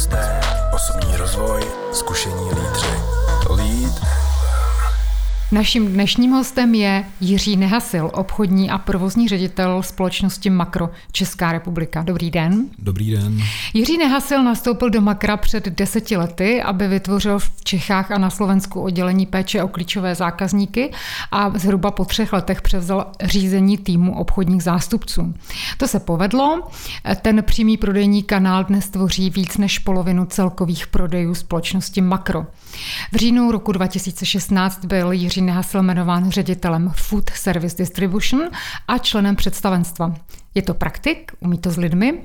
hosté, osobní rozvoj, zkušení lídři. Lead Naším dnešním hostem je Jiří Nehasil, obchodní a provozní ředitel společnosti Makro Česká republika. Dobrý den. Dobrý den. Jiří Nehasil nastoupil do Makra před deseti lety, aby vytvořil v Čechách a na Slovensku oddělení péče o klíčové zákazníky a zhruba po třech letech převzal řízení týmu obchodních zástupců. To se povedlo. Ten přímý prodejní kanál dnes tvoří víc než polovinu celkových prodejů společnosti Makro. V říjnu roku 2016 byl Jiří Nehasl jmenován ředitelem Food Service Distribution a členem představenstva. Je to praktik, umí to s lidmi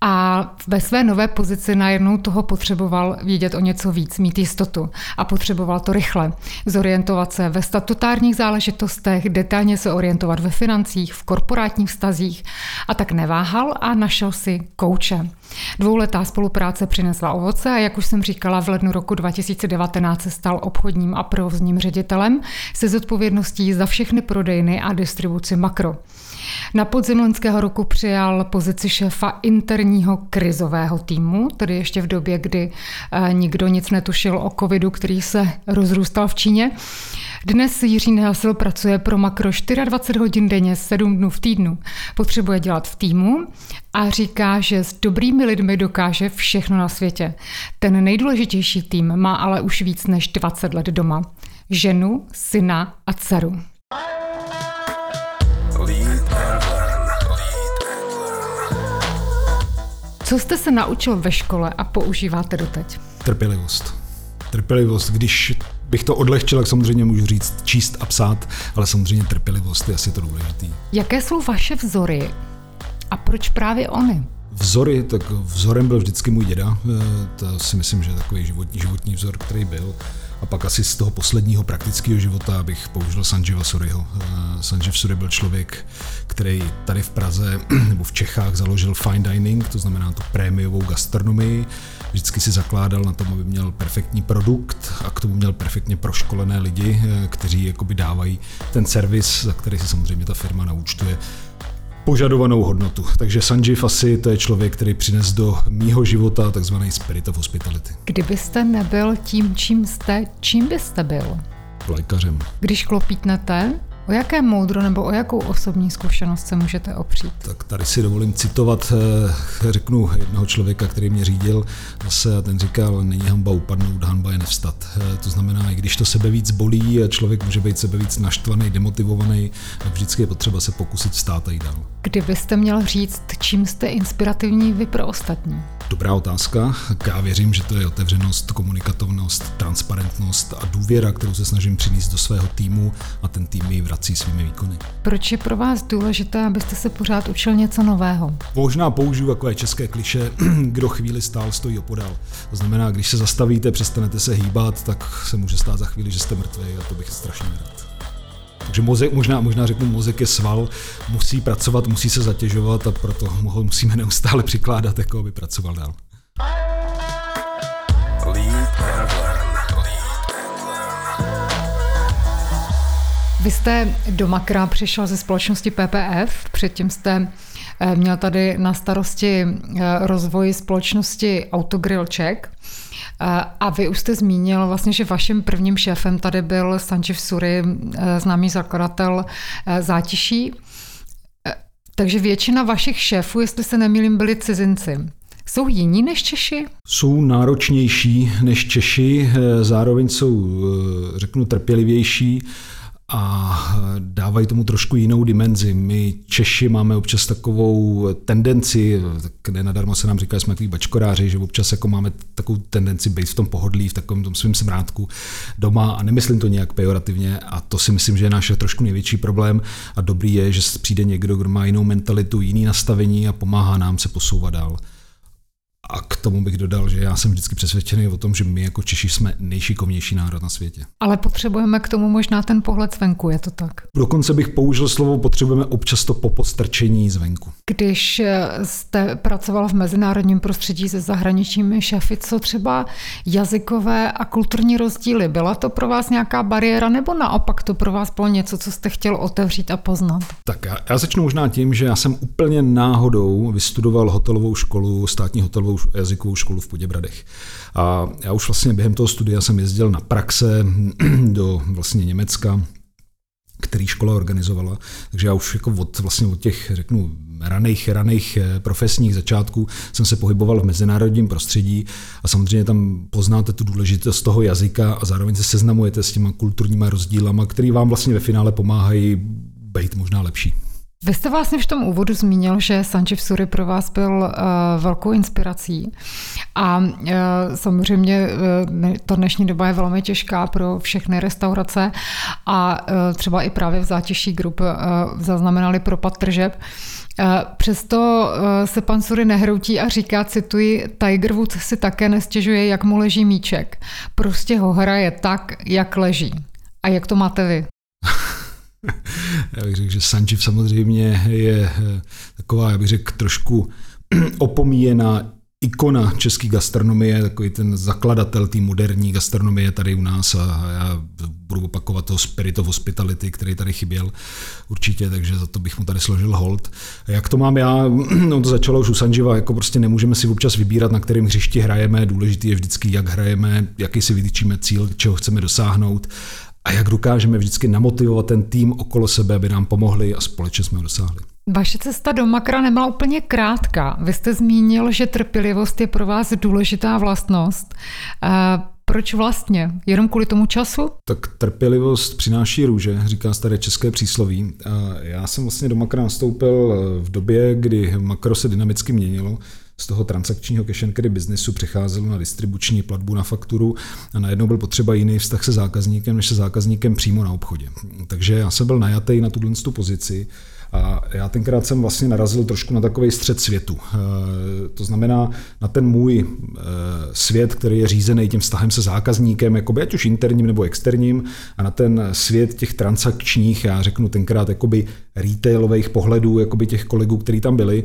a ve své nové pozici najednou toho potřeboval vědět o něco víc, mít jistotu a potřeboval to rychle. Zorientovat se ve statutárních záležitostech, detailně se orientovat ve financích, v korporátních vztazích a tak neváhal a našel si kouče. Dvouletá spolupráce přinesla ovoce a jak už jsem říkala, v lednu roku 2019 se stal obchodním a provozním ředitelem se zodpovědností za všechny prodejny a distribuci makro. Na podzim loňského roku přijal pozici šéfa interního krizového týmu, tedy ještě v době, kdy eh, nikdo nic netušil o covidu, který se rozrůstal v Číně. Dnes Jiří Nehasil pracuje pro Makro 24 hodin denně, 7 dnů v týdnu. Potřebuje dělat v týmu a říká, že s dobrými lidmi dokáže všechno na světě. Ten nejdůležitější tým má ale už víc než 20 let doma. Ženu, syna a dceru. Co jste se naučil ve škole a používáte doteď? Trpělivost. Trpělivost, když bych to odlehčil, tak samozřejmě můžu říct číst a psát, ale samozřejmě trpělivost je asi to důležité. Jaké jsou vaše vzory a proč právě oni? Vzory, tak vzorem byl vždycky můj děda, eh, to si myslím, že je takový životní, životní vzor, který byl. A pak asi z toho posledního praktického života bych použil Sanjiva Suriho. Eh, Sanjiv Suri byl člověk, který tady v Praze nebo v Čechách založil fine dining, to znamená tu prémiovou gastronomii. Vždycky si zakládal na tom, aby měl perfektní produkt a k tomu měl perfektně proškolené lidi, eh, kteří jakoby dávají ten servis, za který se samozřejmě ta firma naučtuje požadovanou hodnotu. Takže Sanjiv asi to je člověk, který přines do mýho života takzvaný spirit of hospitality. Kdybyste nebyl tím, čím jste, čím byste byl? Lékařem. Když klopítnete, O jaké moudro nebo o jakou osobní zkušenost se můžete opřít? Tak tady si dovolím citovat, eh, řeknu jednoho člověka, který mě řídil zase a ten říkal, není hamba upadnout, hamba je nevstat. Eh, to znamená, i když to sebe víc bolí a člověk může být sebe víc naštvaný, demotivovaný, tak vždycky je potřeba se pokusit vstát a jít dál. Kdybyste měl říct, čím jste inspirativní vy pro ostatní? Dobrá otázka. Já věřím, že to je otevřenost, komunikativnost, transparentnost a důvěra, kterou se snažím přinést do svého týmu a ten tým mi vrací svými výkony. Proč je pro vás důležité, abyste se pořád učil něco nového? Možná použiju takové české kliše, kdo chvíli stál, stojí opodal. To znamená, když se zastavíte, přestanete se hýbat, tak se může stát za chvíli, že jste mrtvý a to bych strašně nerad. Takže mozek, možná, možná řeknu, mozek je sval, musí pracovat, musí se zatěžovat a proto ho musíme neustále přikládat, jako aby pracoval dál. Vy jste do Makra přišel ze společnosti PPF, předtím jste měl tady na starosti eh, rozvoj společnosti Autogrill Czech. A vy už jste zmínil vlastně, že vaším prvním šéfem tady byl Sančiv Suri, eh, známý zakladatel eh, zátiší. Eh, takže většina vašich šéfů, jestli se nemýlím, byli cizinci. Jsou jiní než Češi? Jsou náročnější než Češi, zároveň jsou, řeknu, trpělivější a dávají tomu trošku jinou dimenzi. My Češi máme občas takovou tendenci, kde nadarmo se nám říká, že jsme takový bačkoráři, že občas jako máme takovou tendenci být v tom pohodlí, v takovém tom svém smrátku doma a nemyslím to nějak pejorativně a to si myslím, že je náš trošku největší problém a dobrý je, že přijde někdo, kdo má jinou mentalitu, jiný nastavení a pomáhá nám se posouvat dál. A k tomu bych dodal, že já jsem vždycky přesvědčený o tom, že my jako Češi jsme nejšikovnější národ na světě. Ale potřebujeme k tomu možná ten pohled zvenku, je to tak? Dokonce bych použil slovo, potřebujeme občas to popostrčení zvenku. Když eh, jste pracoval v mezinárodním prostředí se zahraničními šefy, co třeba jazykové a kulturní rozdíly? Byla to pro vás nějaká bariéra nebo naopak to pro vás bylo něco, co jste chtěl otevřít a poznat? Tak já, já začnu možná tím, že já jsem úplně náhodou vystudoval hotelovou školu, státní hotelovou jazykovou, jazykovou školu v Poděbradech. A já už vlastně během toho studia jsem jezdil na praxe do vlastně Německa, který škola organizovala. Takže já už jako od, vlastně od těch, řeknu, raných, raných eh, profesních začátků jsem se pohyboval v mezinárodním prostředí a samozřejmě tam poznáte tu důležitost toho jazyka a zároveň se seznamujete s těma kulturníma rozdílama, které vám vlastně ve finále pomáhají být možná lepší. Vy jste vlastně v tom úvodu zmínil, že Sanjiv Suri pro vás byl uh, velkou inspirací a uh, samozřejmě uh, ta dnešní doba je velmi těžká pro všechny restaurace a uh, třeba i právě v zátěží grup uh, zaznamenali propad tržeb. Přesto se pan Suri nehroutí a říká, cituji, Tiger Woods si také nestěžuje, jak mu leží míček. Prostě ho hraje tak, jak leží. A jak to máte vy? Já bych řekl, že Sanjiv samozřejmě je eh, taková, já bych řekl, trošku opomíjená ikona české gastronomie, takový ten zakladatel té moderní gastronomie tady u nás a já budu opakovat toho spirit of hospitality, který tady chyběl určitě, takže za to bych mu tady složil hold. A jak to mám já, no to začalo už u Sanjiva, jako prostě nemůžeme si občas vybírat, na kterém hřišti hrajeme, důležitý je vždycky, jak hrajeme, jaký si vytyčíme cíl, čeho chceme dosáhnout a jak dokážeme vždycky namotivovat ten tým okolo sebe, aby nám pomohli a společně jsme ho dosáhli. Vaše cesta do makra nebyla úplně krátká. Vy jste zmínil, že trpělivost je pro vás důležitá vlastnost. Proč vlastně? Jenom kvůli tomu času? Tak trpělivost přináší růže, říká staré české přísloví. Já jsem vlastně do makra nastoupil v době, kdy makro se dynamicky měnilo z toho transakčního cash and carry biznesu přecházelo na distribuční platbu na fakturu a najednou byl potřeba jiný vztah se zákazníkem, než se zákazníkem přímo na obchodě. Takže já jsem byl najatý na tuhle pozici a já tenkrát jsem vlastně narazil trošku na takový střed světu. E, to znamená na ten můj e, svět, který je řízený tím vztahem se zákazníkem, jakoby ať už interním nebo externím, a na ten svět těch transakčních, já řeknu tenkrát jakoby retailových pohledů, jakoby těch kolegů, kteří tam byli.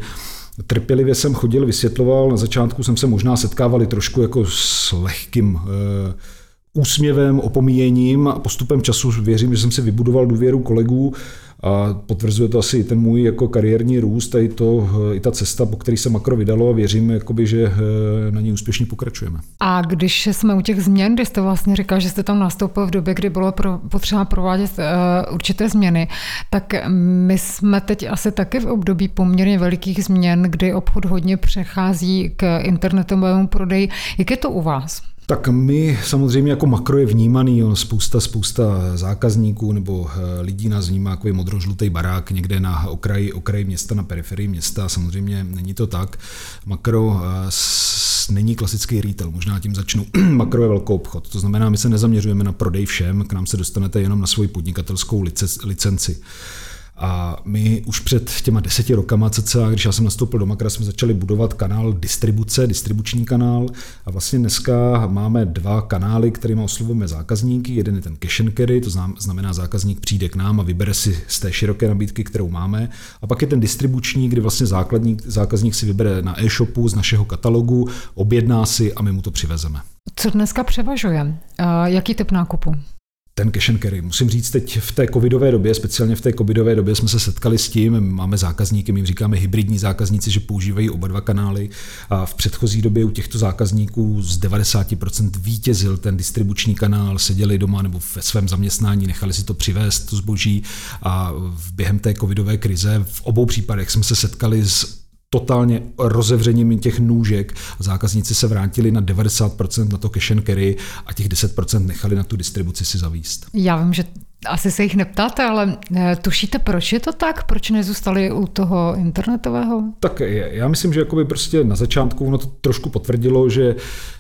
Trpělivě jsem chodil, vysvětloval, na začátku jsem se možná setkávali trošku jako s lehkým e, úsměvem, opomíjením a postupem času věřím, že jsem si vybudoval důvěru kolegů a potvrzuje to asi i ten můj jako kariérní růst a i, to, i ta cesta, po který se makro vydalo a věřím, jakoby, že eh, na ní úspěšně pokračujeme. A když jsme u těch změn, kdy jste vlastně říkal, že jste tam nastoupil v době, kdy bylo pro, potřeba provádět uh, určité změny, tak my jsme teď asi taky v období poměrně velikých změn, kdy obchod hodně přechází k internetovému prodeji. Jak je to u vás? Tak my samozřejmě jako makro je vnímaný, jo, spousta, spousta zákazníků nebo eh, lidí nás vnímá jako modrožlutý barák někde na okraji, okraji města, na periferii města. Samozřejmě není to tak. Makro eh, není klasický retail, možná tím začnu. makro je velkou obchod, to znamená, my se nezaměřujeme na prodej všem, k nám se dostanete jenom na svoji podnikatelskou licenci. A my už před těma deseti rokama cca, když já jsem nastoupil do Makra, jsme začali budovat kanál distribuce, distribuční kanál. A vlastně dneska máme dva kanály, kterými oslovujeme zákazníky. Jeden je ten cash and carry, to znamená zákazník přijde k nám a vybere si z té široké nabídky, kterou máme. A pak je ten distribuční, kdy vlastně základník, zákazník si vybere na e-shopu z našeho katalogu, objedná si a my mu to přivezeme. Co dneska převažuje? Jaký typ nákupu? Ten cash and carry. Musím říct, teď v té covidové době, speciálně v té covidové době jsme se setkali s tím, máme zákazníky, my jim říkáme hybridní zákazníci, že používají oba dva kanály a v předchozí době u těchto zákazníků z 90% vítězil ten distribuční kanál, seděli doma nebo ve svém zaměstnání, nechali si to přivést, to zboží a během té covidové krize v obou případech jsme se setkali s totálně rozevřením těch nůžek. Zákazníci se vrátili na 90% na to cash and carry a těch 10% nechali na tu distribuci si zavíst. Já vím, že asi se jich neptáte, ale eh, tušíte, proč je to tak? Proč nezůstali u toho internetového? Tak já myslím, že jakoby prostě na začátku ono to trošku potvrdilo, že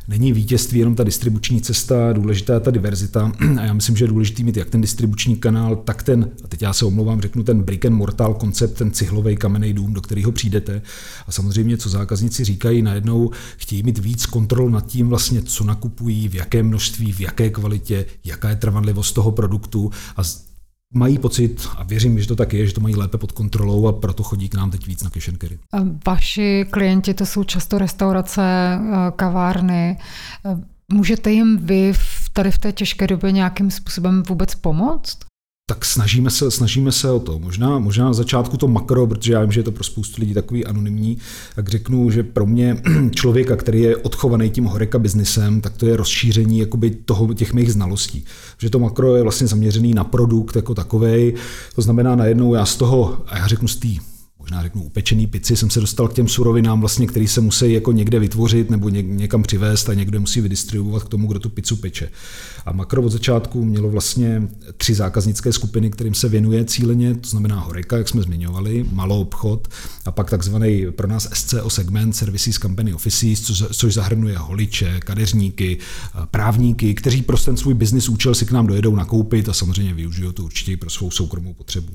není vítězství jenom ta distribuční cesta, důležitá je ta diverzita a já myslím, že je důležitý mít jak ten distribuční kanál, tak ten, a teď já se omlouvám, řeknu ten brick and mortal koncept, ten cihlový kamenný dům, do kterého přijdete. A samozřejmě, co zákazníci říkají, najednou chtějí mít víc kontrol nad tím vlastně, co nakupují, v jaké množství, v jaké kvalitě, jaká je trvanlivost toho produktu a mají pocit, a věřím, že to tak je, že to mají lépe pod kontrolou a proto chodí k nám teď víc na cash carry. Vaši klienti to jsou často restaurace, eh, kavárny. Eh, můžete jim vy tady v té těžké době nějakým způsobem vůbec pomoct? Tak snažíme se, snažíme se o to. Možná, možná na začátku to makro, protože já vím, že je to pro spoustu lidí takový anonymní, tak řeknu, že pro mě člověka, který je odchovaný tím horeka biznisem, tak to je rozšíření jakoby toho, těch mých znalostí. Že to makro je vlastně zaměřený na produkt jako takovej, to znamená najednou já z toho, a já řeknu z té možná řeknu upečený pici, jsem se dostal k těm surovinám, vlastně, který se musí jako někde vytvořit nebo někam přivést a někde musí vydistribuovat k tomu, kdo tu pizzu peče. A Makro od začátku mělo vlastně tři zákaznické skupiny, kterým se věnuje cíleně, to znamená Horeka, jak jsme zmiňovali, malou obchod a pak takzvaný pro nás SCO segment, Services Company Offices, což, zahrnuje holiče, kadeřníky, právníky, kteří pro ten svůj business účel si k nám dojedou nakoupit a samozřejmě využijou to určitě pro svou soukromou potřebu.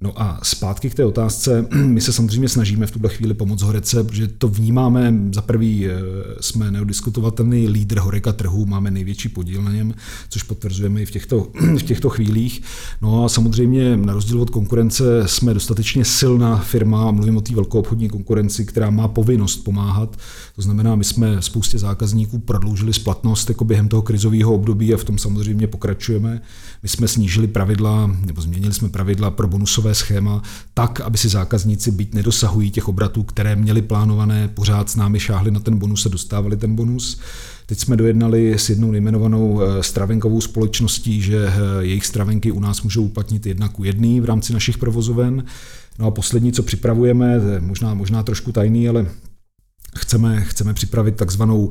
No a zpátky k té otázce, my se samozřejmě snažíme v tuhle chvíli pomoct Horece, protože to vnímáme, za prvý eh, jsme neodiskutovatelný lídr Horeka trhu, máme největší podíl na něm, což potvrzujeme i v těchto, v těchto chvílích. No a samozřejmě na rozdíl od konkurence jsme dostatečně silná firma, mluvím o té velkou obchodní konkurenci, která má povinnost pomáhat. To znamená, my jsme spoustě zákazníků prodloužili splatnost jako během toho krizového období a v tom samozřejmě pokračujeme. My jsme snížili pravidla, nebo změnili jsme pravidla pro bonusové schéma tak, aby si zákazníci být nedosahují těch obratů, které měli plánované, pořád s námi šáhli na ten bonus a dostávali ten bonus. Teď jsme dojednali s jednou nejmenovanou eh, stravenkovou společností, že eh, jejich stravenky u nás můžou uplatnit jedna ku jedný v rámci našich provozoven. No a poslední, co připravujeme, možná, možná trošku tajný, ale chceme, chceme připravit takzvanou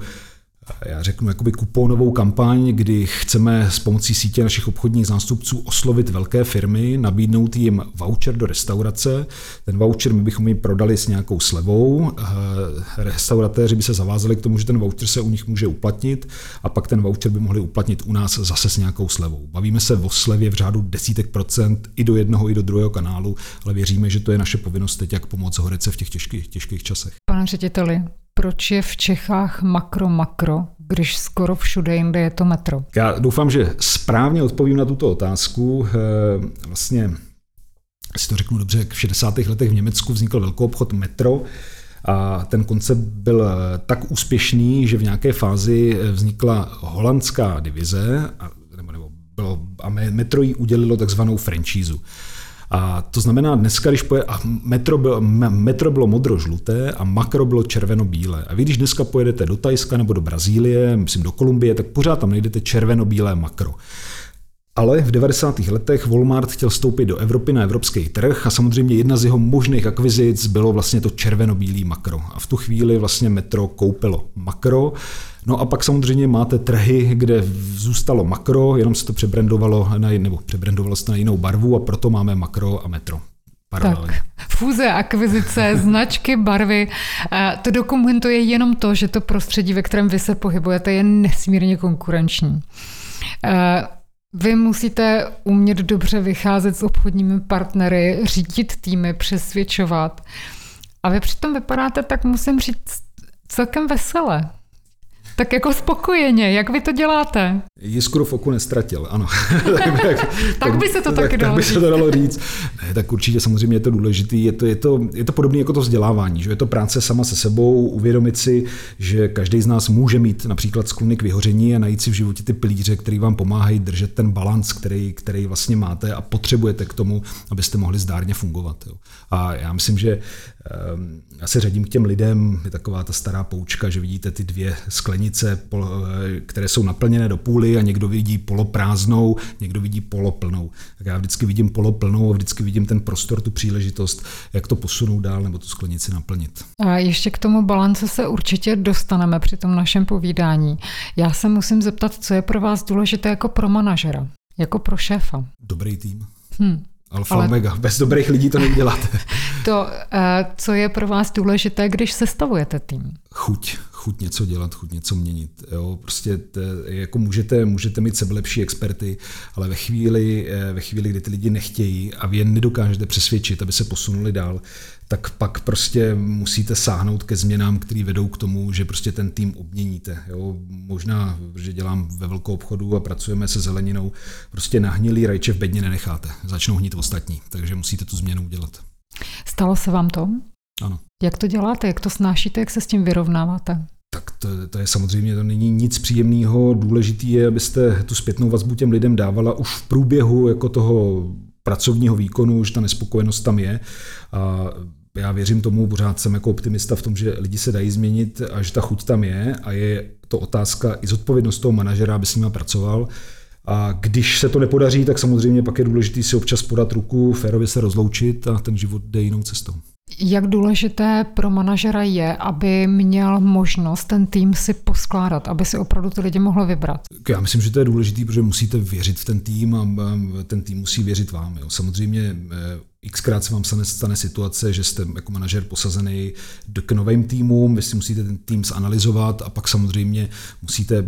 já řeknu, jakoby kupónovou kampaň, kdy chceme s pomocí sítě našich obchodních zástupců oslovit velké firmy, nabídnout jim voucher do restaurace. Ten voucher my bychom jim prodali s nějakou slevou. Eh, restauratéři by se zavázali k tomu, že ten voucher se u nich může uplatnit a pak ten voucher by mohli uplatnit u nás zase s nějakou slevou. Bavíme se o slevě v řádu desítek procent i do jednoho, i do druhého kanálu, ale věříme, že to je naše povinnost teď, jak pomoct Horece v těch těžkých, těžkých časech. Pane řediteli, proč je v Čechách makro-makro, když skoro všude jinde je to metro? Já doufám, že správně odpovím na tuto otázku. Eh, vlastně, si to řeknu dobře, v 60. letech v Německu vznikl velký obchod metro, a ten koncept byl tak úspěšný, že v nějaké fázi vznikla holandská divize, nebo, nebo bylo, a metro jí udělilo takzvanou franchízu. A to znamená, dneska, když poje, a metro, bylo, metro bylo modro-žluté a makro bylo červeno-bílé. A vy, když dneska pojedete do Tajska nebo do Brazílie, myslím do Kolumbie, tak pořád tam najdete červeno-bílé makro. Ale v 90. letech Walmart chtěl vstoupit do Evropy na evropský trh a samozřejmě jedna z jeho možných akvizic bylo vlastně to červeno-bílý makro. A v tu chvíli vlastně Metro koupilo makro. No a pak samozřejmě máte trhy, kde zůstalo makro, jenom se to přebrandovalo na, nebo přebrandovalo se na jinou barvu a proto máme makro a metro. Paralelně. Tak, fúze, akvizice, značky, barvy. Eh, to dokumentuje jenom to, že to prostředí, ve kterém vy se pohybujete, je nesmírně konkurenční. Vy musíte umět dobře vycházet s obchodními partnery, řídit týmy, přesvědčovat. A vy přitom vypadáte, tak musím říct, celkem vesele. Tak jako spokojeně, jak vy to děláte? Jiskru v oku nestratil, ano. tak, tak, tak by se to tak, taky dalo tak by se to dalo říct. Ne, tak určitě samozřejmě je to důležité. Je to, je to, je to podobné jako to vzdělávání, že je to práce sama se sebou, uvědomit si, že každý z nás může mít například sklony k vyhoření a najít si v životě ty pilíře, které vám pomáhají držet ten balans, který, který vlastně máte a potřebujete k tomu, abyste mohli zdárně fungovat. Jo. A já myslím, že já se řadím k těm lidem, je taková ta stará poučka, že vidíte ty dvě sklenice, eh, které jsou naplněné do půly a někdo vidí poloprázdnou, někdo vidí poloplnou. Tak já vždycky vidím poloplnou a vždycky vidím ten prostor, tu příležitost, jak to posunout dál nebo tu sklenici naplnit. A ještě k tomu balance se určitě dostaneme při tom našem povídání. Já se musím zeptat, co je pro vás důležité jako pro manažera, jako pro šéfa? Dobrý tým. Hmm. Alfa Ale... omega. Bez dobrých lidí to neděláte. to, eh, co je pro vás důležité, když sestavujete tým? Chuť. Chuť něco dělat, chuť něco měnit. Jo? Prostě te, jako můžete, můžete mít sebelepší experty, ale ve chvíli, eh, ve chvíli, kdy ty lidi nechtějí a vy je nedokážete přesvědčit, aby se posunuli dál, tak pak prostě musíte sáhnout ke změnám, které vedou k tomu, že prostě ten tým obměníte. Jo? Možná, že dělám ve velkou obchodu a pracujeme se zeleninou, prostě nahnilý rajče v bedně nenecháte, začnou hnít ostatní, takže musíte tu změnu udělat. Stalo se vám to? Ano. Jak to děláte, jak to snášíte, jak se s tím vyrovnáváte? Tak to, to je samozřejmě, to není nic příjemného. Důležitý je, abyste tu zpětnou vazbu těm lidem dávala už v průběhu jako toho pracovního výkonu, že ta nespokojenost tam je. A já věřím tomu, pořád jsem jako optimista v tom, že lidi se dají změnit a že ta chuť tam je a je to otázka i zodpovědnost toho manažera, aby s nima pracoval. A když se to nepodaří, tak samozřejmě pak je důležité si občas podat ruku, férově se rozloučit a ten život jde jinou cestou. Jak důležité pro manažera je, aby měl možnost ten tým si poskládat, aby si opravdu ty lidi mohl vybrat? Já myslím, že to je důležité, protože musíte věřit v ten tým a ten tým musí věřit vám. Jo. Samozřejmě eh, xkrát se vám stane, stane situace, že jste jako manažer posazený k novým týmům, vy si musíte ten tým zanalizovat a pak samozřejmě musíte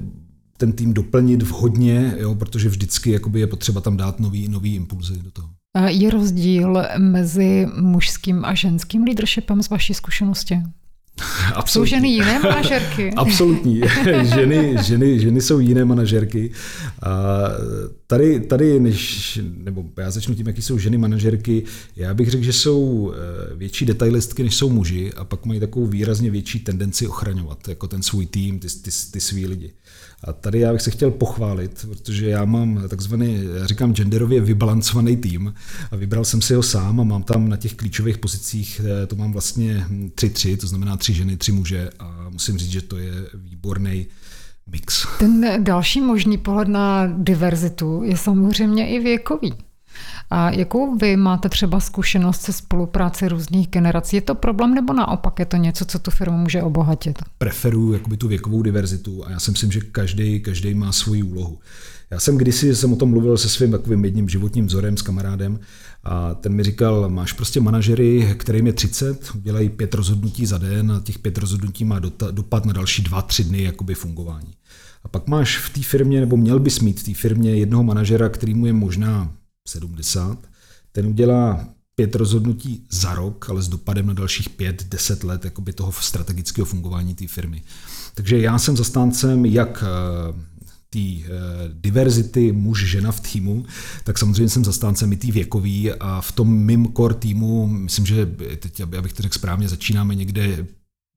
ten tým doplnit vhodně, jo, protože vždycky jakoby je potřeba tam dát nový, nový impulzy do toho. Je rozdíl mezi mužským a ženským leadershipem z vaší zkušenosti? Absolutní. Jsou ženy jiné manažerky? Absolutní. ženy, ženy, ženy jsou jiné manažerky. A tady, tady, než, nebo já začnu tím, jaký jsou ženy manažerky, já bych řekl, že jsou eh, větší detailistky, než jsou muži a pak mají takovou výrazně větší tendenci ochraňovat jako ten svůj tým, ty, ty, ty svý lidi. A tady já bych se chtěl pochválit, protože já mám takzvaný, já říkám genderově vybalancovaný tým a vybral jsem si ho sám a mám tam na těch klíčových pozicích, eh, to mám vlastně 3-3, to znamená tři ženy, tři muže a musím říct, že to je výborný mix. Ten další možný pohled na diverzitu je samozřejmě i věkový. A jakou vy máte třeba zkušenost se spolupráci různých generací? Je to problém nebo naopak je to něco, co tu firmu může obohatit? Preferuji jakoby tu věkovou diverzitu a já si myslím, že každý, každý má svoji úlohu. Já jsem kdysi jsem o tom mluvil se svým takovým jedním životním vzorem s kamarádem a ten mi říkal, máš prostě manažery, kterým je 30, udělají pět rozhodnutí za den a těch pět rozhodnutí má dopad na další dva, tři dny jakoby fungování. A pak máš v té firmě, nebo měl bys mít v té firmě jednoho manažera, který mu je možná 70, ten udělá pět rozhodnutí za rok, ale s dopadem na dalších pět, deset let jakoby toho strategického fungování té firmy. Takže já jsem zastáncem jak eh, té eh, diverzity muž-žena v týmu, tak samozřejmě jsem zastáncem i té věkový a v tom mým core týmu, myslím, že teď, abych to řekl správně, začínáme někde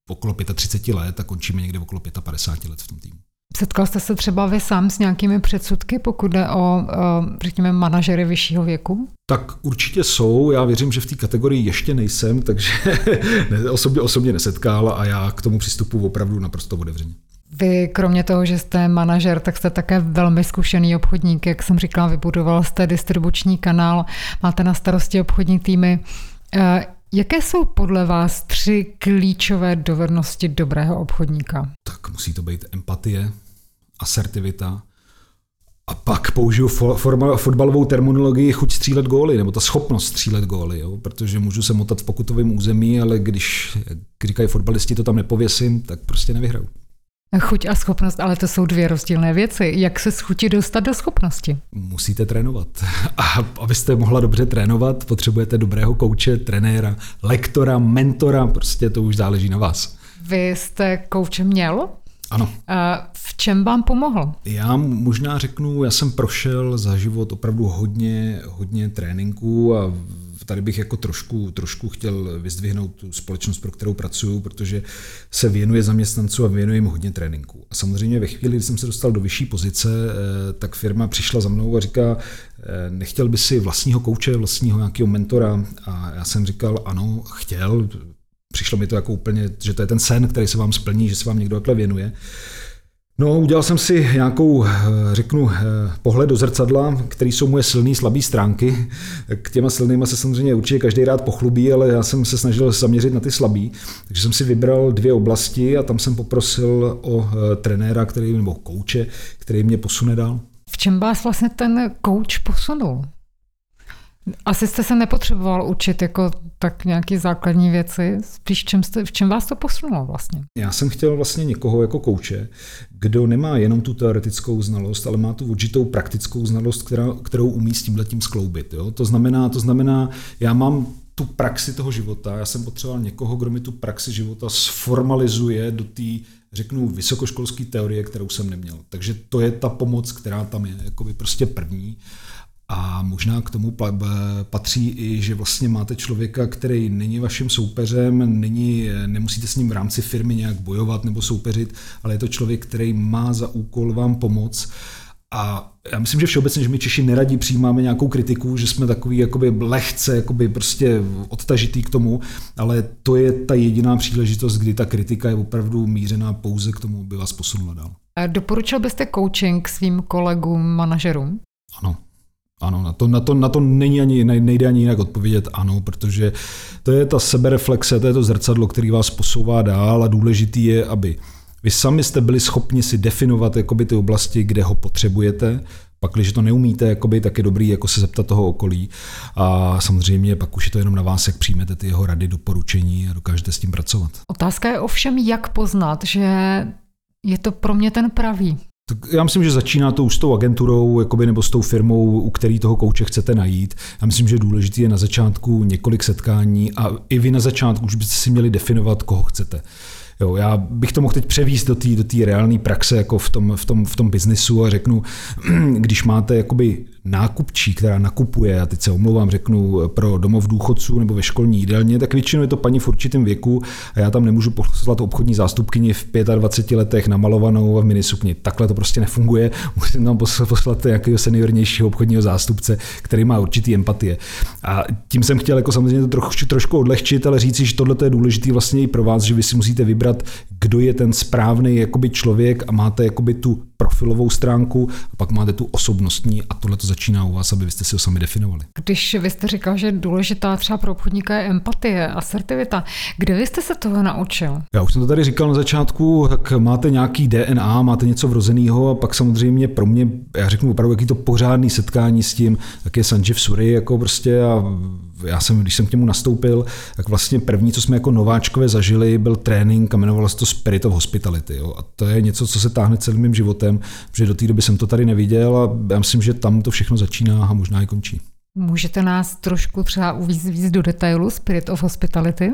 okolo 35 let a končíme někde okolo 55 let v tom týmu. Setkal jste se třeba vy sám s nějakými předsudky, pokud jde o, řekněme, manažery vyššího věku? Tak určitě jsou. Já věřím, že v té kategorii ještě nejsem, takže osobně, osobně nesetkal a já k tomu přistupu opravdu naprosto otevřeně. Vy kromě toho, že jste manažer, tak jste také velmi zkušený obchodník. Jak jsem říkala, vybudoval jste distribuční kanál, máte na starosti obchodní týmy. Eh, jaké jsou podle vás tři klíčové dovednosti dobrého obchodníka? Tak musí to být empatie, asertivita a pak použiju forma, fotbalovou terminologii chuť střílet góly, nebo ta schopnost střílet góly, jo? protože můžu se motat v pokutovém území, ale když, jak říkají fotbalisti, to tam nepověsím, tak prostě nevyhraju. Chuť a schopnost, ale to jsou dvě rozdílné věci. Jak se z chuti dostat do schopnosti? Musíte trénovat. A abyste mohla dobře trénovat, potřebujete dobrého kouče, trenéra, lektora, mentora, prostě to už záleží na vás. Vy jste kouče měl? Ano. A v čem vám pomohl? Já možná řeknu, já jsem prošel za život opravdu hodně, hodně tréninků a tady bych jako trošku, trošku chtěl vyzdvihnout tu společnost, pro kterou pracuju, protože se věnuje zaměstnanců a věnuje jim hodně tréninku. A samozřejmě ve chvíli, kdy jsem se dostal do vyšší pozice, eh, tak firma přišla za mnou a říká, eh, nechtěl by si vlastního kouče, vlastního nějakého mentora? A já jsem říkal, ano, chtěl, přišlo mi to jako úplně, že to je ten sen, který se vám splní, že se vám někdo takhle věnuje. No, udělal jsem si nějakou, eh, řeknu, eh, pohled do zrcadla, který jsou moje silné, slabé stránky. K těma silnýma se samozřejmě určitě každý rád pochlubí, ale já jsem se snažil zaměřit na ty slabý. Takže jsem si vybral dvě oblasti a tam jsem poprosil o eh, trenéra, který, nebo kouče, který mě posune dál. V čem vás vlastně ten kouč posunul? Asi jste se nepotřeboval učit jako tak nějaké základní věci, spíš čem jste, v čem vás to posunulo vlastně? Já jsem chtěl vlastně někoho jako kouče, kdo nemá jenom tu teoretickou znalost, ale má tu určitou praktickou znalost, která, kterou umí s tímhletím skloubit. Jo? To, znamená, to znamená, já mám tu praxi toho života, já jsem potřeboval někoho, kdo mi tu praxi života sformalizuje do té řeknu, vysokoškolské teorie, kterou jsem neměl. Takže to je ta pomoc, která tam je, jako by prostě první. A možná k tomu patří i, že vlastně máte člověka, který není vaším soupeřem, není, nemusíte s ním v rámci firmy nějak bojovat nebo soupeřit, ale je to člověk, který má za úkol vám pomoct. A já myslím, že všeobecně, že my Češi neradí přijímáme nějakou kritiku, že jsme takový jakoby lehce jakoby prostě odtažitý k tomu, ale to je ta jediná příležitost, kdy ta kritika je opravdu mířená pouze k tomu, aby vás posunula dál. Doporučil byste coaching svým kolegům, manažerům? Ano, na to, na to, na to není ani, nejde ani jinak odpovědět ano, protože to je ta sebereflexe, to je to zrcadlo, který vás posouvá dál a důležitý je, aby vy sami jste byli schopni si definovat jakoby, ty oblasti, kde ho potřebujete, pak, když to neumíte, jakoby, tak je dobrý jako se zeptat toho okolí. A samozřejmě pak už je to jenom na vás, jak přijmete ty jeho rady, doporučení a dokážete s tím pracovat. Otázka je ovšem, jak poznat, že je to pro mě ten pravý. Tak já myslím, že začíná to už s tou agenturou jakoby, nebo s tou firmou, u který toho kouče chcete najít. Já myslím, že důležité je na začátku několik setkání a i vy na začátku už byste si měli definovat, koho chcete. Jo, já bych to mohl teď převíst do té do reálné praxe jako v tom, v, tom, v tom biznisu a řeknu, když máte jakoby nákupčí, která nakupuje, a teď se omlouvám, řeknu pro domov důchodců nebo ve školní jídelně, tak většinou je to paní v určitém věku a já tam nemůžu poslat obchodní zástupkyni v 25 letech namalovanou v minisukni. Takhle to prostě nefunguje. Musím tam poslat nějakého seniornějšího obchodního zástupce, který má určitý empatie. A tím jsem chtěl jako samozřejmě to trošku, trošku odlehčit, ale říci, že tohle je důležité vlastně i pro vás, že vy si musíte vybrat, kdo je ten správný jakoby člověk a máte jakoby tu profilovou stránku a pak máte tu osobnostní a tohle to začíná u vás, aby byste si ho sami definovali. Když vy jste říkal, že důležitá třeba pro obchodníka je empatie, asertivita, kde vy jste se toho naučil? Já už jsem to tady říkal na začátku, tak máte nějaký DNA, máte něco vrozeného a pak samozřejmě pro mě, já řeknu opravdu, jaký to pořádný setkání s tím, jak je Sanjeev Suri, jako prostě a já jsem, když jsem k němu nastoupil, tak vlastně první, co jsme jako nováčkové zažili, byl trénink a jmenovalo se to Spirit of Hospitality. Jo. A to je něco, co se táhne celým mým životem, protože do té doby jsem to tady neviděl a já myslím, že tam to všechno začíná a možná i končí. Můžete nás trošku třeba uvíct víc do detailu Spirit of Hospitality?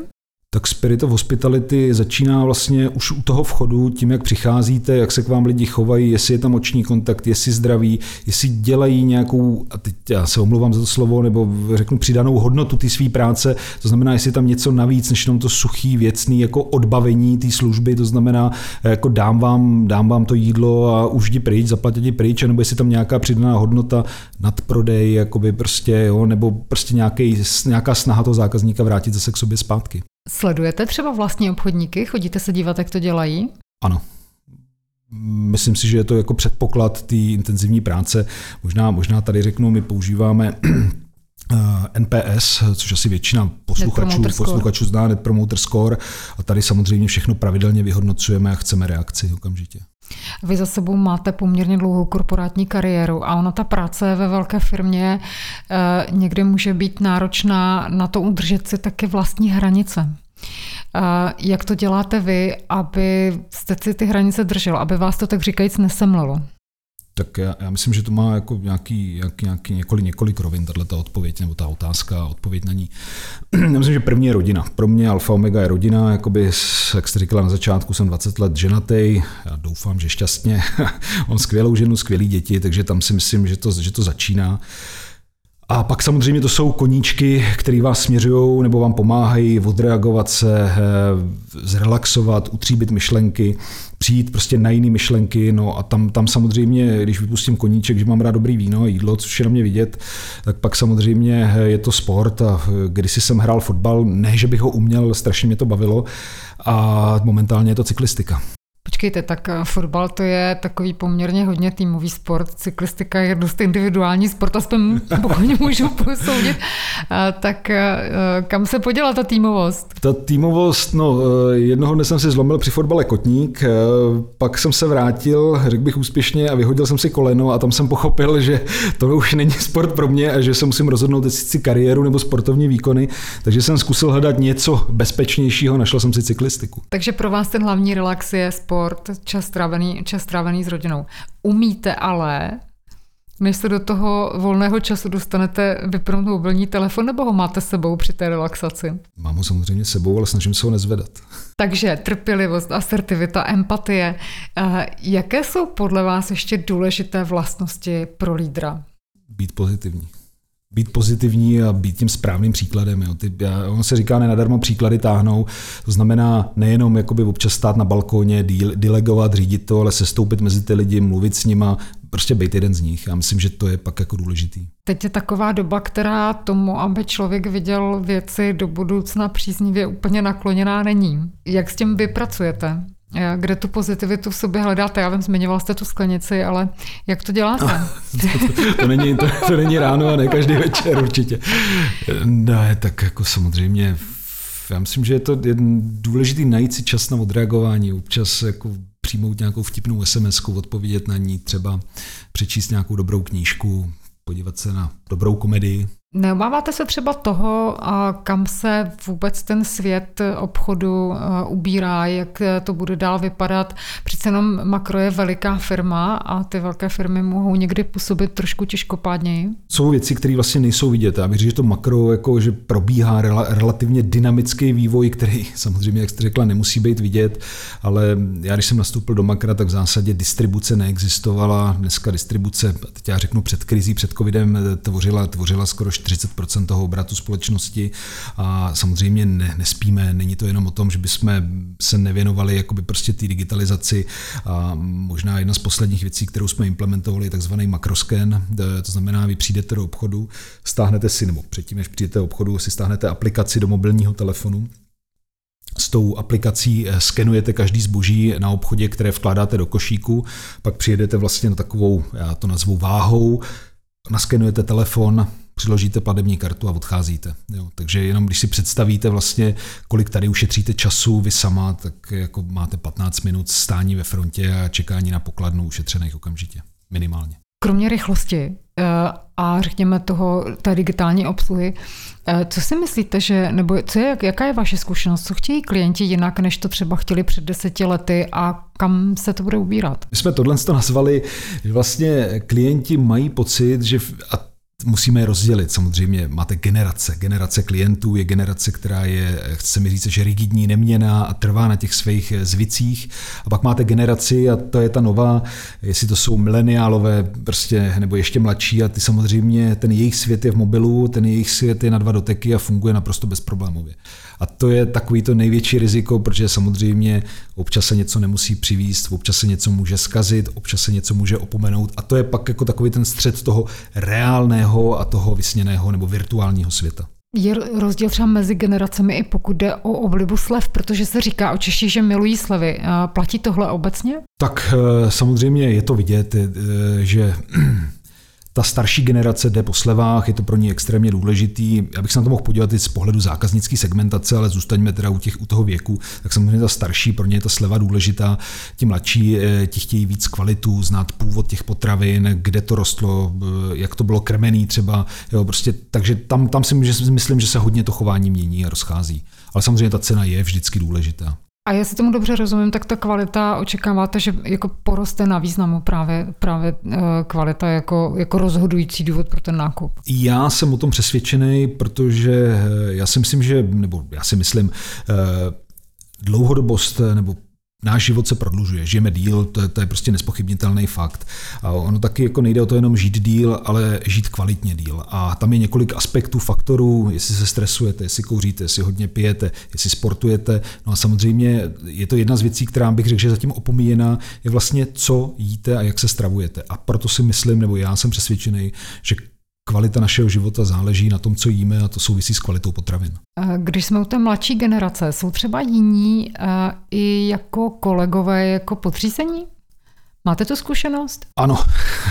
Tak Spirit of Hospitality začíná vlastně už u toho vchodu, tím, jak přicházíte, jak se k vám lidi chovají, jestli je tam oční kontakt, jestli zdraví, jestli dělají nějakou, a teď já se omlouvám za to slovo, nebo řeknu přidanou hodnotu té své práce, to znamená, jestli je tam něco navíc, než jenom to suchý, věcný, jako odbavení té služby, to znamená, jako dám vám, dám vám to jídlo a už jdi pryč, zaplatit ti pryč, nebo jestli tam nějaká přidaná hodnota nad prodej, jakoby prostě, jo, nebo prostě nějaký, nějaká snaha toho zákazníka vrátit zase k sobě zpátky. Sledujete třeba vlastní obchodníky? Chodíte se dívat, jak to dělají? Ano. Myslím si, že je to jako předpoklad té intenzivní práce. Možná, možná tady řeknu, my používáme NPS, což asi většina posluchačů, posluchačů zná, Net Promoter Score. A tady samozřejmě všechno pravidelně vyhodnocujeme a chceme reakci okamžitě. Vy za sebou máte poměrně dlouhou korporátní kariéru a ona ta práce ve velké firmě eh, někdy může být náročná na to udržet si taky vlastní hranice. Eh, jak to děláte vy, aby jste si ty hranice držel, aby vás to tak říkajíc nesemlelo? Tak já, já myslím, že to má jako nějaký, nějaký, nějaký několik, několik rovin, tato odpověď nebo ta otázka, odpověď na ní. Já myslím, že první je rodina. Pro mě alfa omega je rodina, jakoby, jak jste říkala na začátku, jsem 20 let ženatý, já doufám, že šťastně, on skvělou ženu, skvělý děti, takže tam si myslím, že to, že to začíná. A pak samozřejmě to jsou koníčky, které vás směřují nebo vám pomáhají odreagovat se, eh, zrelaxovat, utříbit myšlenky, přijít prostě na jiné myšlenky. No a tam, tam samozřejmě, když vypustím koníček, že mám rád dobrý víno a jídlo, což je na mě vidět, tak pak samozřejmě je to sport a když jsem hrál fotbal, ne, že bych ho uměl, strašně mě to bavilo a momentálně je to cyklistika. Počkejte, tak eh, fotbal to je takový poměrně hodně týmový sport, cyklistika je dost individuální sport, aspoň pokud můžu posoudit. Tak eh, kam se poděla ta týmovost? Ta týmovost, no eh, jednoho dne jsem si zlomil při fotbale kotník, pak jsem se vrátil, řekl bych úspěšně a vyhodil jsem si koleno a tam jsem pochopil, že to už není sport pro mě a že se musím rozhodnout, jestli si kariéru nebo sportovní výkony, takže jsem zkusil hledat něco bezpečnějšího, našel jsem si cyklistiku. Takže pro vás ten hlavní relax je sport sport, čas strávený, čas strávený s rodinou. Umíte ale, než se do toho volného času dostanete vypnout mobilní telefon, nebo ho máte sebou při té relaxaci? Mám ho samozřejmě sebou, ale snažím se ho nezvedat. Takže trpělivost, asertivita, empatie. Jaké jsou podle vás ještě důležité vlastnosti pro lídra? být pozitivní být pozitivní a být tím správným příkladem. Jo. Ty, já, on se říká, nenadarmo příklady táhnou, to znamená nejenom jakoby občas stát na balkóně, delegovat, řídit to, ale sestoupit mezi ty lidi, mluvit s nima, prostě být jeden z nich. Já myslím, že to je pak jako důležitý. Teď je taková doba, která tomu, aby člověk viděl věci do budoucna příznivě úplně nakloněná není. Jak s tím vypracujete? Kde tu pozitivitu v sobě hledáte? Já vím, zmiňoval jste tu sklenici, ale jak to děláte? to, to, to, není, to, to není ráno a ne každý večer určitě. Ne, tak jako samozřejmě já myslím, že je to důležité najít si čas na odreagování, občas jako přijmout nějakou vtipnou sms odpovědět na ní, třeba přečíst nějakou dobrou knížku, podívat se na dobrou komedii. Neobáváte se třeba toho, kam se vůbec ten svět obchodu ubírá, jak to bude dál vypadat? Přece jenom Makro je veliká firma a ty velké firmy mohou někdy působit trošku těžkopádněji. Jsou věci, které vlastně nejsou vidět. Já bych řekl, že to makro jako, že probíhá relativně dynamický vývoj, který samozřejmě, jak jste řekla, nemusí být vidět, ale já když jsem nastoupil do makra, tak v zásadě distribuce neexistovala. Dneska distribuce, teď já řeknu před krizí, před covidem, tvořila, tvořila skoro 40% toho obratu společnosti. A samozřejmě ne, nespíme. Není to jenom o tom, že bychom se nevěnovali jakoby prostě té digitalizaci. A možná jedna z posledních věcí, kterou jsme implementovali, je takzvaný makrosken, to znamená, vy přijdete do obchodu, stáhnete si, nebo předtím, než přijdete do obchodu, si stáhnete aplikaci do mobilního telefonu, s tou aplikací eh, skenujete každý zboží na obchodě, které vkládáte do košíku, pak přijedete vlastně na takovou, já to nazvu váhou, naskenujete telefon, přiložíte platební kartu a odcházíte. Jo. Takže jenom když si představíte vlastně, kolik tady ušetříte času vy sama, tak jako máte 15 minut stání ve frontě a čekání na pokladnu ušetřených okamžitě. Minimálně. Kromě rychlosti eh, a řekněme toho, té digitální obsluhy, eh, co si myslíte, že, nebo co je, jaká je vaše zkušenost, co chtějí klienti jinak, než to třeba chtěli před deseti lety a kam se to bude ubírat? My jsme tohle nazvali, že vlastně klienti mají pocit, že, a musíme je rozdělit. Samozřejmě máte generace. Generace klientů je generace, která je, chce mi říct, že rigidní, neměná a trvá na těch svých zvicích. A pak máte generaci a to je ta nová, jestli to jsou mileniálové, prostě, nebo ještě mladší a ty samozřejmě, ten jejich svět je v mobilu, ten jejich svět je na dva doteky a funguje naprosto bezproblémově. A to je takový to největší riziko, protože samozřejmě občas se něco nemusí přivíst, občas se něco může skazit, občas se něco může opomenout a to je pak jako takový ten střed toho reálného a toho vysněného nebo virtuálního světa. Je rozdíl třeba mezi generacemi i pokud jde o oblibu slev, protože se říká o Češi, že milují slevy. Platí tohle obecně? Tak eh, samozřejmě je to vidět, eh, že ta starší generace jde po slevách, je to pro ní extrémně důležitý. Já bych se na to mohl podívat i z pohledu zákaznické segmentace, ale zůstaňme teda u, těch, u toho věku. Tak samozřejmě ta starší, pro ně je ta sleva důležitá. Ti mladší, eh, ti chtějí víc kvalitu, znát původ těch potravin, kde to rostlo, eh, jak to bylo krmený třeba. Jo, prostě, takže tam, tam si myslím, že se hodně to chování mění a rozchází. Ale samozřejmě ta cena je vždycky důležitá. A jestli tomu dobře rozumím, tak ta kvalita očekáváte, že jako poroste na významu právě, právě eh, kvalita jako, jako rozhodující důvod pro ten nákup. Já jsem o tom přesvědčený, protože eh, já si myslím, že, nebo já si myslím, eh, dlouhodobost nebo náš život se prodlužuje, žijeme díl, to je, to je prostě nespochybnitelný fakt. A ono taky jako nejde o to jenom žít díl, ale žít kvalitně díl. A tam je několik aspektů, faktorů, jestli se stresujete, jestli kouříte, jestli hodně pijete, jestli sportujete. No a samozřejmě je to jedna z věcí, která bych řekl, že zatím opomíjená, je vlastně co jíte a jak se stravujete. A proto si myslím, nebo já jsem přesvědčený, že kvalita našeho života záleží na tom, co jíme a to souvisí s kvalitou potravin. Když jsme u té mladší generace, jsou třeba jiní i jako kolegové, jako podřízení? Máte tu zkušenost? Ano,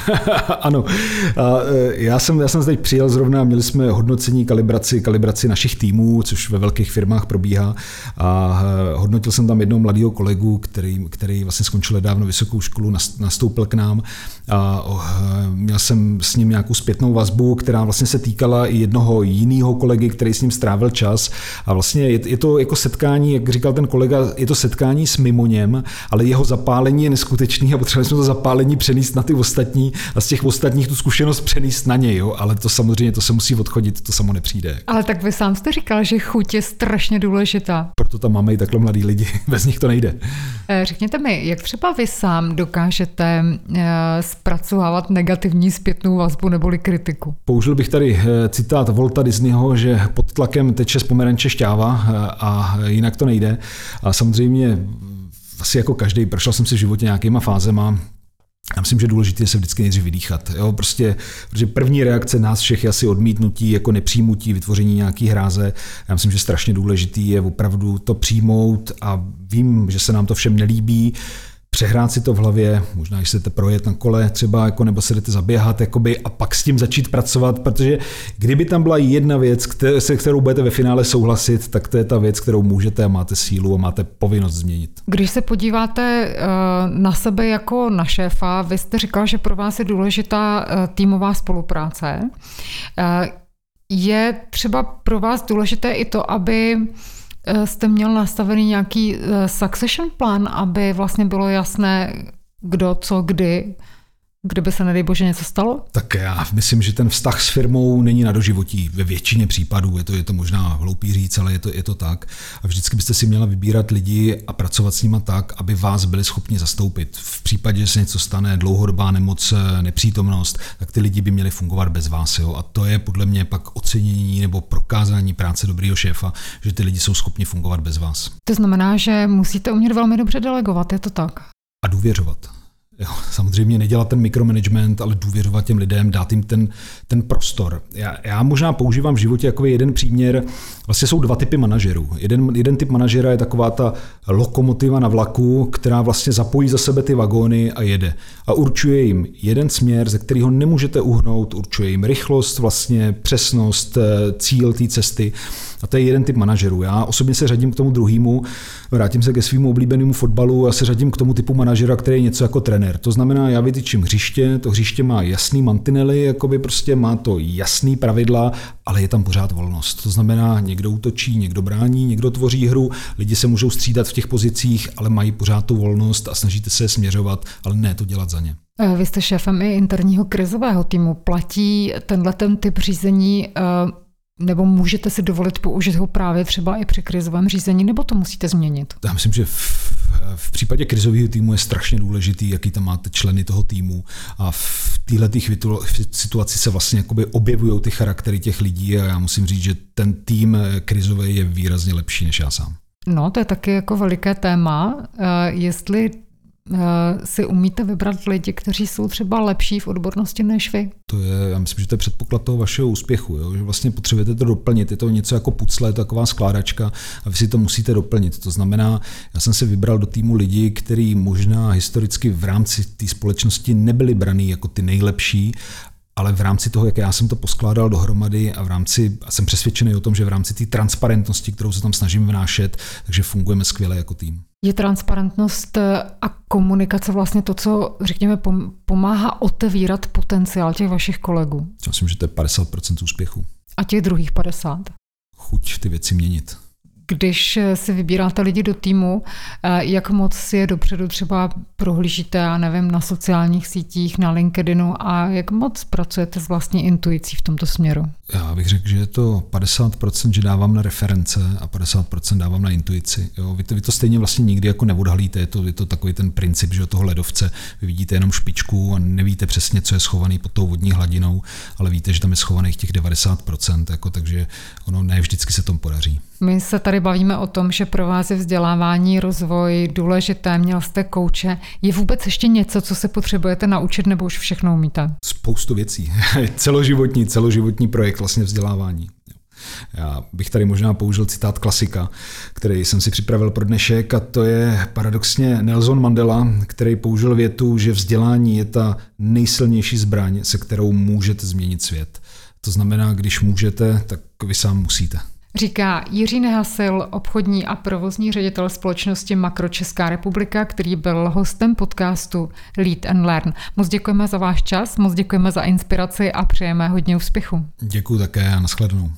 ano. E, já jsem, já jsem zde přijel zrovna, měli jsme hodnocení kalibraci, kalibraci našich týmů, což ve velkých firmách probíhá a e, hodnotil jsem tam jednoho mladého kolegu, který, který vlastně skončil nedávno vysokou školu, nastoupil k nám a e, měl jsem s ním nějakou zpětnou vazbu, která vlastně se týkala i jednoho jiného kolegy, který s ním strávil čas a vlastně je, je to jako setkání, jak říkal ten kolega, je to setkání s mimoněm, ale jeho zapálení je neskutečný a potřebovali jsme to zapálení přenést na ty ostatní a z těch ostatních tu zkušenost přenést na něj, jo? ale to samozřejmě to se musí odchodit, to samo nepřijde. Ale tak vy sám jste říkal, že chuť je strašně důležitá. Proto tam máme i takhle mladí lidi, bez nich to nejde. Eh, řekněte mi, jak třeba vy sám dokážete eh, zpracovávat negativní zpětnou vazbu neboli kritiku. Použil bych tady eh, citát Volta Disneyho, že pod tlakem teče z pomeranče šťáva a jinak to nejde. A samozřejmě asi jako každý, prošel jsem si v životě nějakýma fázema, já myslím, že důležité je se vždycky nejdřív vydýchat. Jo? Prostě, protože první reakce nás všech je asi odmítnutí, jako nepřijmutí, vytvoření nějaký hráze. Já myslím, že strašně důležitý je opravdu to přijmout a vím, že se nám to všem nelíbí přehrát si to v hlavě, možná když chcete projet na kole třeba, jako, nebo se jdete zaběhat jakoby, a pak s tím začít pracovat, protože kdyby tam byla jedna věc, které, se kterou budete ve finále souhlasit, tak to je ta věc, kterou můžete a máte sílu a máte povinnost změnit. Když se podíváte uh, na sebe jako na šéfa, vy jste říkal, že pro vás je důležitá uh, týmová spolupráce. Uh, je třeba pro vás důležité i to, aby Eh, jste měl nastavený nějaký eh, succession plán, aby vlastně bylo jasné, kdo, co, kdy kdyby se, nedej bože, něco stalo? Tak já myslím, že ten vztah s firmou není na doživotí. Ve většině případů je to, je to možná hloupý říct, ale je to, je to tak. A vždycky byste si měla vybírat lidi a pracovat s nimi tak, aby vás byli schopni zastoupit. V případě, že se něco stane, dlouhodobá nemoc, nepřítomnost, tak ty lidi by měli fungovat bez vás. Jo? A to je podle mě pak ocenění nebo prokázání práce dobrého šéfa, že ty lidi jsou schopni fungovat bez vás. To znamená, že musíte umět velmi dobře delegovat, je to tak? A důvěřovat. Jo, samozřejmě nedělat ten mikromanagement, ale důvěřovat těm lidem, dát jim ten, ten prostor. Já, já možná používám v životě jako jeden příměr. Vlastně jsou dva typy manažerů. Jeden, jeden typ manažera je taková ta lokomotiva na vlaku, která vlastně zapojí za sebe ty vagóny a jede. A určuje jim jeden směr, ze kterého nemůžete uhnout, určuje jim rychlost, vlastně přesnost, eh, cíl té cesty. A to je jeden typ manažerů. Já osobně se řadím k tomu druhému, vrátím se ke svým oblíbenému fotbalu a se řadím k tomu typu manažera, který je něco jako trenér. To znamená, já vytyčím hřiště, to hřiště má jasný mantinely, jakoby prostě má to jasný pravidla, ale je tam pořád volnost. To znamená, někdo útočí, někdo brání, někdo tvoří hru, lidi se můžou střídat v těch pozicích, ale mají pořád tu volnost a snažíte se je směřovat, ale ne to dělat za ně. Vy jste šéfem i interního krizového týmu. Platí tenhle ten typ řízení eh, nebo můžete si dovolit použít ho právě třeba i při krizovém řízení, nebo to musíte změnit? Já myslím, že v, v případě krizového týmu je strašně důležitý, jaký tam máte členy toho týmu a v této situaci se vlastně jakoby objevují ty charaktery těch lidí a já musím říct, že ten tým krizový je výrazně lepší než já sám. No, to je taky jako veliké téma. Eh, jestli si umíte vybrat lidi, kteří jsou třeba lepší v odbornosti než vy? To je, já myslím, že to je předpoklad toho vašeho úspěchu, jo? že vlastně potřebujete to doplnit. Je to něco jako pucle, taková skládačka a vy si to musíte doplnit. To znamená, já jsem si vybral do týmu lidi, kteří možná historicky v rámci té společnosti nebyli braný jako ty nejlepší, ale v rámci toho, jak já jsem to poskládal dohromady a v rámci, a jsem přesvědčený o tom, že v rámci té transparentnosti, kterou se tam snažím vnášet, takže fungujeme skvěle jako tým. Je transparentnost a komunikace vlastně to, co, řekněme, pomáhá otevírat potenciál těch vašich kolegů? Já myslím, že to je 50% úspěchu. A těch druhých 50? Chuť ty věci měnit když si vybíráte lidi do týmu, eh, jak moc si je dopředu třeba prohlížíte, já nevím, na sociálních sítích, na LinkedInu a jak moc pracujete s vlastní intuicí v tomto směru? Já bych řekl, že je to 50%, že dávám na reference a 50% dávám na intuici. Jo, vy, to, vy to stejně vlastně nikdy jako neodhalíte, je to, je to takový ten princip, že toho ledovce vy vidíte jenom špičku a nevíte přesně, co je schovaný pod tou vodní hladinou, ale víte, že tam je schovaných těch 90%, jako, takže ono ne vždycky se tomu podaří. My se tady bavíme o tom, že pro vás je vzdělávání, rozvoj důležité, měl jste kouče. Je vůbec ještě něco, co se potřebujete naučit, nebo už všechno umíte? Spoustu věcí. celoživotní, celoživotní projekt vlastně vzdělávání. Já bych tady možná použil citát klasika, který jsem si připravil pro dnešek a to je paradoxně Nelson Mandela, který použil větu, že vzdělání je ta nejsilnější zbraň, se kterou můžete změnit svět. To znamená, když můžete, tak vy sám musíte. Říká Jiří Nehasil, obchodní a provozní ředitel společnosti Makro Česká republika, který byl hostem podcastu Lead and Learn. Moc děkujeme za váš čas, moc děkujeme za inspiraci a přejeme hodně úspěchu. Děkuji také a nashledanou.